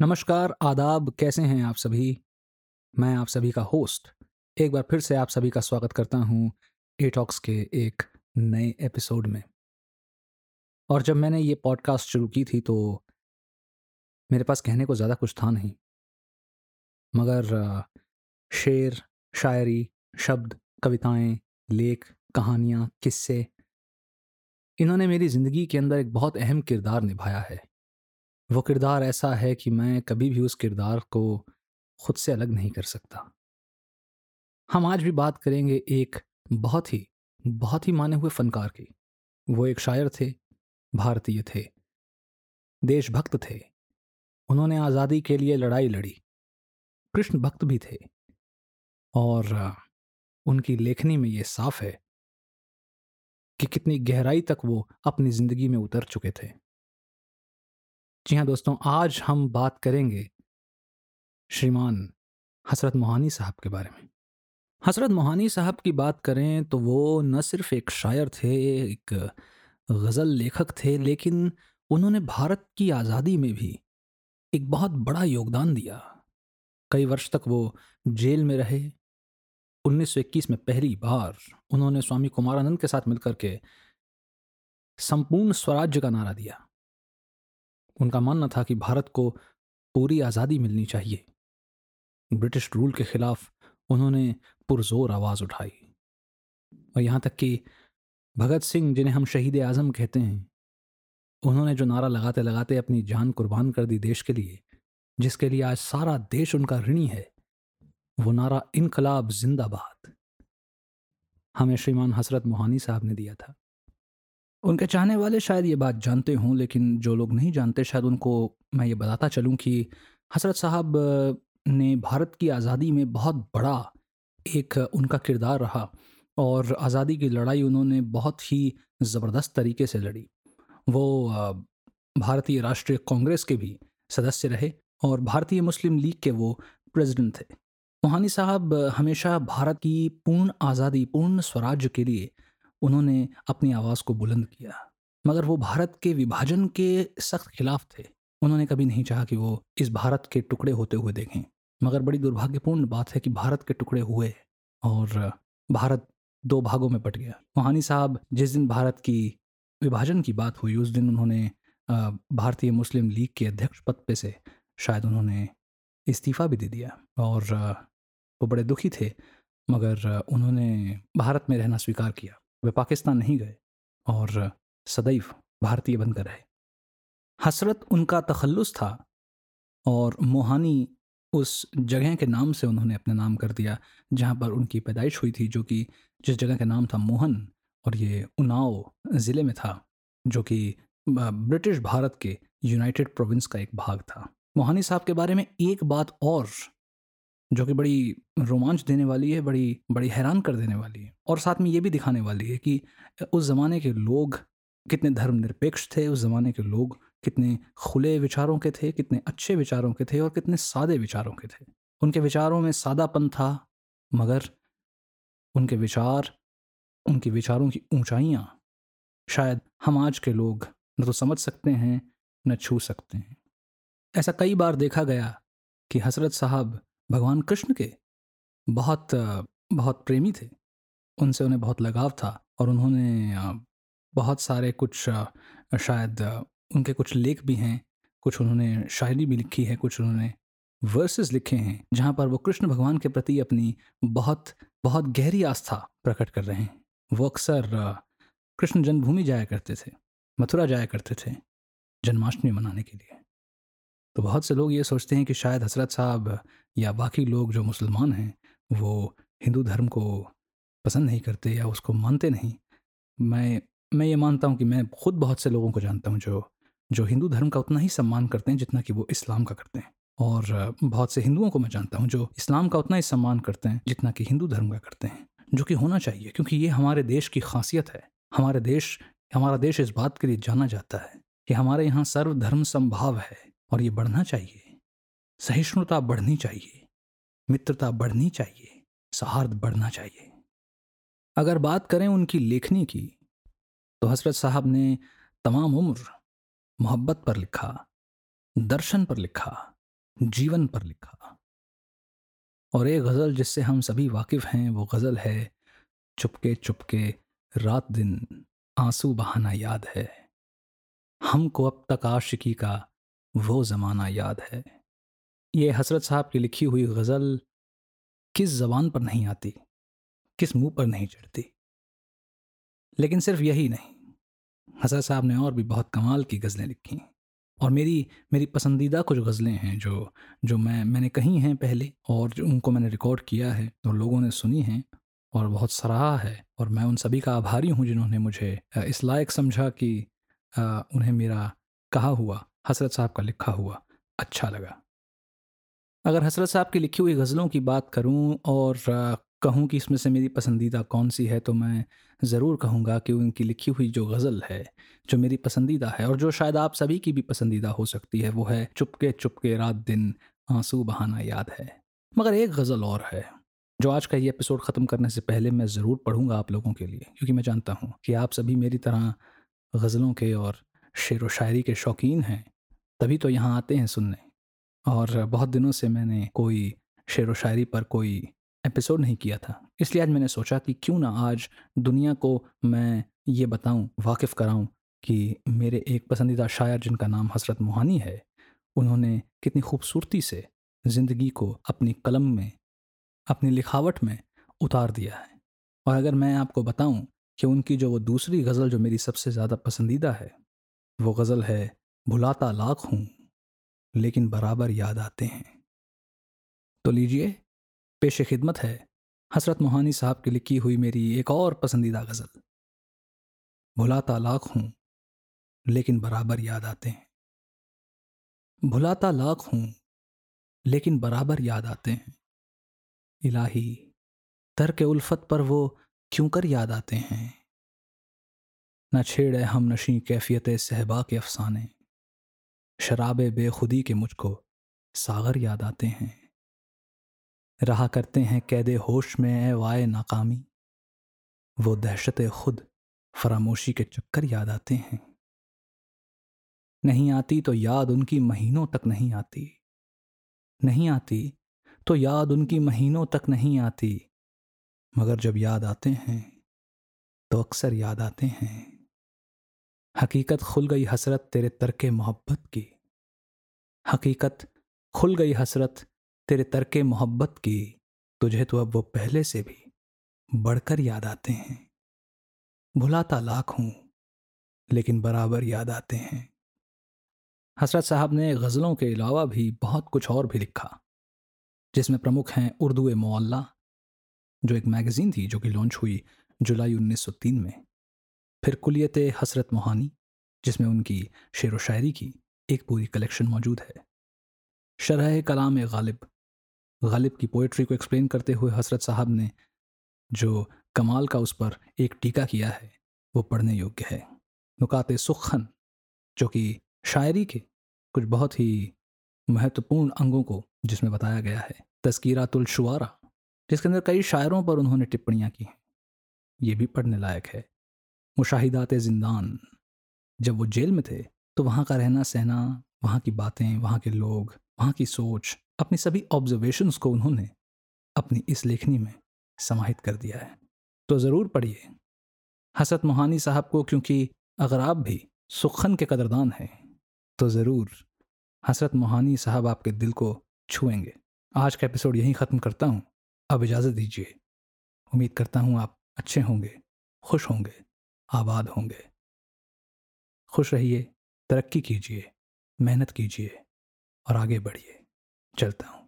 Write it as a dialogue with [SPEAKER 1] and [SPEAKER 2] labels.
[SPEAKER 1] नमस्कार, आदाब, कैसे हैं आप सभी? मैं आप सभी का होस्ट। एक बार फिर से आप सभी का स्वागत करता हूँ एटॉक्स के एक नए एपिसोड में। और जब मैंने ये पॉडकास्ट शुरू की थी तो मेरे पास कहने को ज़्यादा कुछ था नहीं। मगर शेर, शायरी, शब्द, कविताएँ, लेख, कहानियाँ, किस्से, इन्होंने मेरी ज़िंदगी के अंदर एक बहुत अहम किरदार निभाया है। वो किरदार ऐसा है कि मैं कभी भी उस किरदार को खुद से अलग नहीं कर सकता। हम आज भी बात करेंगे एक बहुत ही बहुत ही माने हुए फनकार की। वो एक शायर थे, भारतीय थे, देशभक्त थे। उन्होंने आज़ादी के लिए लड़ाई लड़ी। कृष्ण भक्त भी थे। और, उनकी लेखनी में ये साफ़ है कि कितनी गहराई तक वो अपनी ज़िंदगी में उतर चुके थे। जी हाँ दोस्तों, आज हम बात करेंगे श्रीमान हसरत मोहानी साहब के बारे में। हसरत मोहानी साहब की बात करें तो वो न सिर्फ़ एक शायर थे, एक गज़ल लेखक थे, लेकिन उन्होंने भारत की आज़ादी में भी एक बहुत बड़ा योगदान दिया। कई वर्ष तक वो जेल में रहे। 1921 में पहली बार उन्होंने स्वामी कुमारानंद के साथ मिलकर के संपूर्ण स्वराज्य का नारा दिया। उनका मानना था कि भारत को पूरी आज़ादी मिलनी चाहिए। ब्रिटिश रूल के खिलाफ उन्होंने पुरजोर आवाज़ उठाई। और यहाँ तक कि भगत सिंह, जिन्हें हम शहीद आज़म कहते हैं, उन्होंने जो नारा लगाते लगाते अपनी जान कुर्बान कर दी देश के लिए, जिसके लिए आज सारा देश उनका ऋणी है, वो नारा इनकलाब जिंदाबाद। हमें श्रीमान हसरत मोहानी साहब ने दिया था। उनके चाहने वाले शायद ये बात जानते हों, लेकिन जो लोग नहीं जानते, शायद उनको मैं ये बताता चलूँ कि हसरत साहब ने भारत की आज़ादी में बहुत बड़ा एक उनका किरदार रहा और आज़ादी की लड़ाई उन्होंने बहुत ही ज़बरदस्त तरीके से लड़ी। वो भारतीय राष्ट्रीय कांग्रेस के भी सदस्य रहे और भारतीय मुस्लिम लीग के वो प्रेसिडेंट थे। मोहानी साहब हमेशा भारत की पूर्ण आज़ादी, पूर्ण स्वराज्य के लिए उन्होंने अपनी आवाज़ को बुलंद किया। मगर वो भारत के विभाजन के सख्त खिलाफ थे। उन्होंने कभी नहीं चाहा कि वो इस भारत के टुकड़े होते हुए देखें। मगर बड़ी दुर्भाग्यपूर्ण बात है कि भारत के टुकड़े हुए और भारत दो भागों में बट गया। मोहानी साहब, जिस दिन भारत की विभाजन की बात हुई, उस दिन उन्होंने भारतीय मुस्लिम लीग के अध्यक्ष पद पे से शायद उन्होंने इस्तीफ़ा भी दे दिया और वो बड़े दुखी थे, मगर उन्होंने भारत में रहना स्वीकार किया। वे पाकिस्तान नहीं गए और सदैव भारतीय बनकर रहे। हसरत उनका तखल्लुस था और मोहानी उस जगह के नाम से उन्होंने अपने नाम कर दिया, जहाँ पर उनकी पैदाइश हुई थी, जो कि जिस जगह का नाम था मोहन और ये उनाव ज़िले में था, जो कि ब्रिटिश भारत के यूनाइटेड प्रोविंस का एक भाग था। मोहानी साहब के बारे में एक बात और जो कि बड़ी रोमांच देने वाली है, बड़ी बड़ी हैरान कर देने वाली है। और साथ में ये भी दिखाने वाली है कि उस ज़माने के लोग कितने धर्मनिरपेक्ष थे, उस ज़माने के लोग कितने खुले विचारों के थे, कितने अच्छे विचारों के थे और कितने सादे विचारों के थे। उनके विचारों में सादापन था, मगर उनके विचार, उनके विचारों की ऊंचाइयाँ शायद हम आज के लोग न तो समझ सकते हैं, न छू सकते हैं। ऐसा कई बार देखा गया कि हसरत साहब भगवान कृष्ण के बहुत बहुत प्रेमी थे। उनसे उन्हें बहुत लगाव था और उन्होंने बहुत सारे कुछ शायद उनके कुछ लेख भी हैं, कुछ उन्होंने शायरी भी लिखी है, कुछ उन्होंने वर्सेस लिखे हैं, जहाँ पर वो कृष्ण भगवान के प्रति अपनी बहुत बहुत गहरी आस्था प्रकट कर रहे हैं। वो अक्सर कृष्ण जन्मभूमि जाया करते थे, मथुरा जाया करते थे, जन्माष्टमी मनाने के लिए। तो बहुत से लोग ये सोचते हैं कि शायद हसरत साहब या बाकी लोग जो मुसलमान हैं, वो हिंदू धर्म को पसंद नहीं करते या उसको मानते नहीं। मैं मैं ये मानता हूँ कि मैं खुद बहुत से लोगों को जानता हूँ जो जो हिंदू धर्म का उतना ही सम्मान करते हैं जितना कि वो इस्लाम का करते हैं। और बहुत से हिंदुओं को मैं जानता हूँ जो इस्लाम का उतना ही सम्मान करते हैं जितना कि हिंदू धर्म का करते हैं, जो कि होना चाहिए क्योंकि ये हमारे देश की खासियत है। हमारे देश, हमारा देश इस बात के लिए जाना जाता है कि हमारे यहाँ सर्वधर्म संभाव है। और ये बढ़ना चाहिए। सहिष्णुता बढ़नी चाहिए, मित्रता बढ़नी चाहिए, सौहार्द बढ़ना चाहिए। अगर बात करें उनकी लेखनी की तो हसरत साहब ने तमाम उम्र मोहब्बत पर लिखा, दर्शन पर लिखा, जीवन पर लिखा। और एक गज़ल जिससे हम सभी वाकिफ़ हैं, वो गज़ल है, चुपके चुपके रात दिन आँसू बहाना याद है। हमको अब तक आशिकी का वो ज़माना याद है। ये हसरत साहब की लिखी हुई गज़ल किस ज़बान पर नहीं आती, किस मुँह पर नहीं चढ़ती। लेकिन सिर्फ़ यही नहीं, हसरत साहब ने और भी बहुत कमाल की गज़लें लिखी और मेरी मेरी पसंदीदा कुछ गज़लें हैं जो जो मैं, मैंने कही हैं पहले और जो उनको मैंने रिकॉर्ड किया है तो लोगों ने सुनी हैं और बहुत सराहा है और मैं उन सभी का आभारी हूँ जिन्होंने मुझे इस लायक समझा कि उन्हें मेरा कहा हुआ हसरत साहब का लिखा हुआ अच्छा लगा। अगर हसरत साहब की लिखी हुई गज़लों की बात करूँ और कहूँ कि इसमें से मेरी पसंदीदा कौन सी है तो मैं ज़रूर कहूँगा कि उनकी लिखी हुई जो गज़ल है, जो मेरी पसंदीदा है और जो शायद आप सभी की भी पसंदीदा हो सकती है, वो है चुपके चुपके रात दिन आँसू बहाना याद है। मगर एक गज़ल और है, जो आज का ये एपिसोड ख़त्म करने से पहले मैं ज़रूर पढ़ूँगा आप लोगों के लिए, क्योंकि मैं जानता हूँ कि आप सभी मेरी तरह गज़लों के और शेर व शायरी के शौकीन हैं। तभी तो यहाँ आते हैं सुनने। और बहुत दिनों से मैंने कोई शेर व शायरी पर कोई एपिसोड नहीं किया था। इसलिए आज मैंने सोचा कि क्यों ना आज दुनिया को मैं ये बताऊँ, वाकिफ़ कराऊं कि मेरे एक पसंदीदा शायर, जिनका नाम हसरत मोहानी है, उन्होंने कितनी खूबसूरती से ज़िंदगी को अपनी कलम में, अपनी लिखावट में उतार दिया है। और अगर मैं आपको बताऊँ कि उनकी जो वो दूसरी गज़ल, जो मेरी सबसे ज़्यादा पसंदीदा है, वो गज़ल है भुलाता लाख हूँ, लेकिन बराबर याद आते हैं। तो लीजिए, पेश खिदमत है हसरत मोहानी साहब की लिखी हुई मेरी एक और पसंदीदा गज़ल। भुलाता लाख हूँ, लेकिन बराबर याद आते हैं। भुलाता लाख हूँ, लेकिन बराबर याद आते हैं। इलाही तर के उल्फत पर वो क्यों कर याद आते हैं? न छेड़े हम नशी कैफियत सहबा के अफसाने। शराब बेखुदी के मुझको सागर याद आते हैं। रहा करते हैं कैदे होश में ए वाय नाकामी। वो दहशत खुद फरामोशी के चक्कर याद आते हैं। नहीं आती तो याद उनकी महीनों तक नहीं आती। नहीं आती तो याद उनकी महीनों तक नहीं आती। मगर जब याद आते हैं तो अक्सर याद आते हैं। हकीकत खुल गई हसरत तेरे तरक मोहब्बत की। हकीकत खुल गई हसरत तेरे तरक मोहब्बत की। तुझे तो अब वो पहले से भी बढ़कर याद आते हैं। भुलाता लाख हूँ, लेकिन बराबर याद आते हैं। हसरत साहब ने गज़लों के अलावा भी बहुत कुछ और भी लिखा, जिसमें प्रमुख हैं उर्दू मोल्ला, जो एक मैगज़ीन थी जो कि लॉन्च हुई जुलाई 1903 में। फिर कुलियत हसरत मोहानी, जिसमें उनकी शेर व शायरी की एक पूरी कलेक्शन मौजूद है। शरह कलाम गालिब गालिब की पोइट्री को एक्सप्लेन करते हुए हसरत साहब ने जो कमाल का उस पर एक टीका किया है, वो पढ़ने योग्य है। नुकात सुखन जो कि शायरी के कुछ बहुत ही महत्वपूर्ण अंगों को, जिसमें बताया गया है तस्कीरातुल शुआरा, जिसके अंदर कई शायरों पर उन्होंने टिप्पणियाँ की हैं, ये भी पढ़ने लायक है। मुशाहिदात जिंदान। जब वो जेल में थे तो वहाँ का रहना सहना, वहाँ की बातें, वहाँ के लोग, वहाँ की सोच, अपनी सभी ऑब्जर्वेशंस को उन्होंने अपनी इस लेखनी में समाहित कर दिया है। तो ज़रूर पढ़िए। हसरत मोहानी साहब को क्योंकि अगर आप भी सुखन के कदरदान हैं तो ज़रूर हसरत मोहानी साहब आपके दिल को छुएँगे। आज का एपिसोड यहीं ख़त्म करता हूँ। अब इजाज़त दीजिए। उम्मीद करता हूँ आप अच्छे होंगे, खुश होंगे। आबाद होंगे। खुश रहिए तरक्की कीजिए मेहनत कीजिए और आगे बढ़िए। चलता हूँ।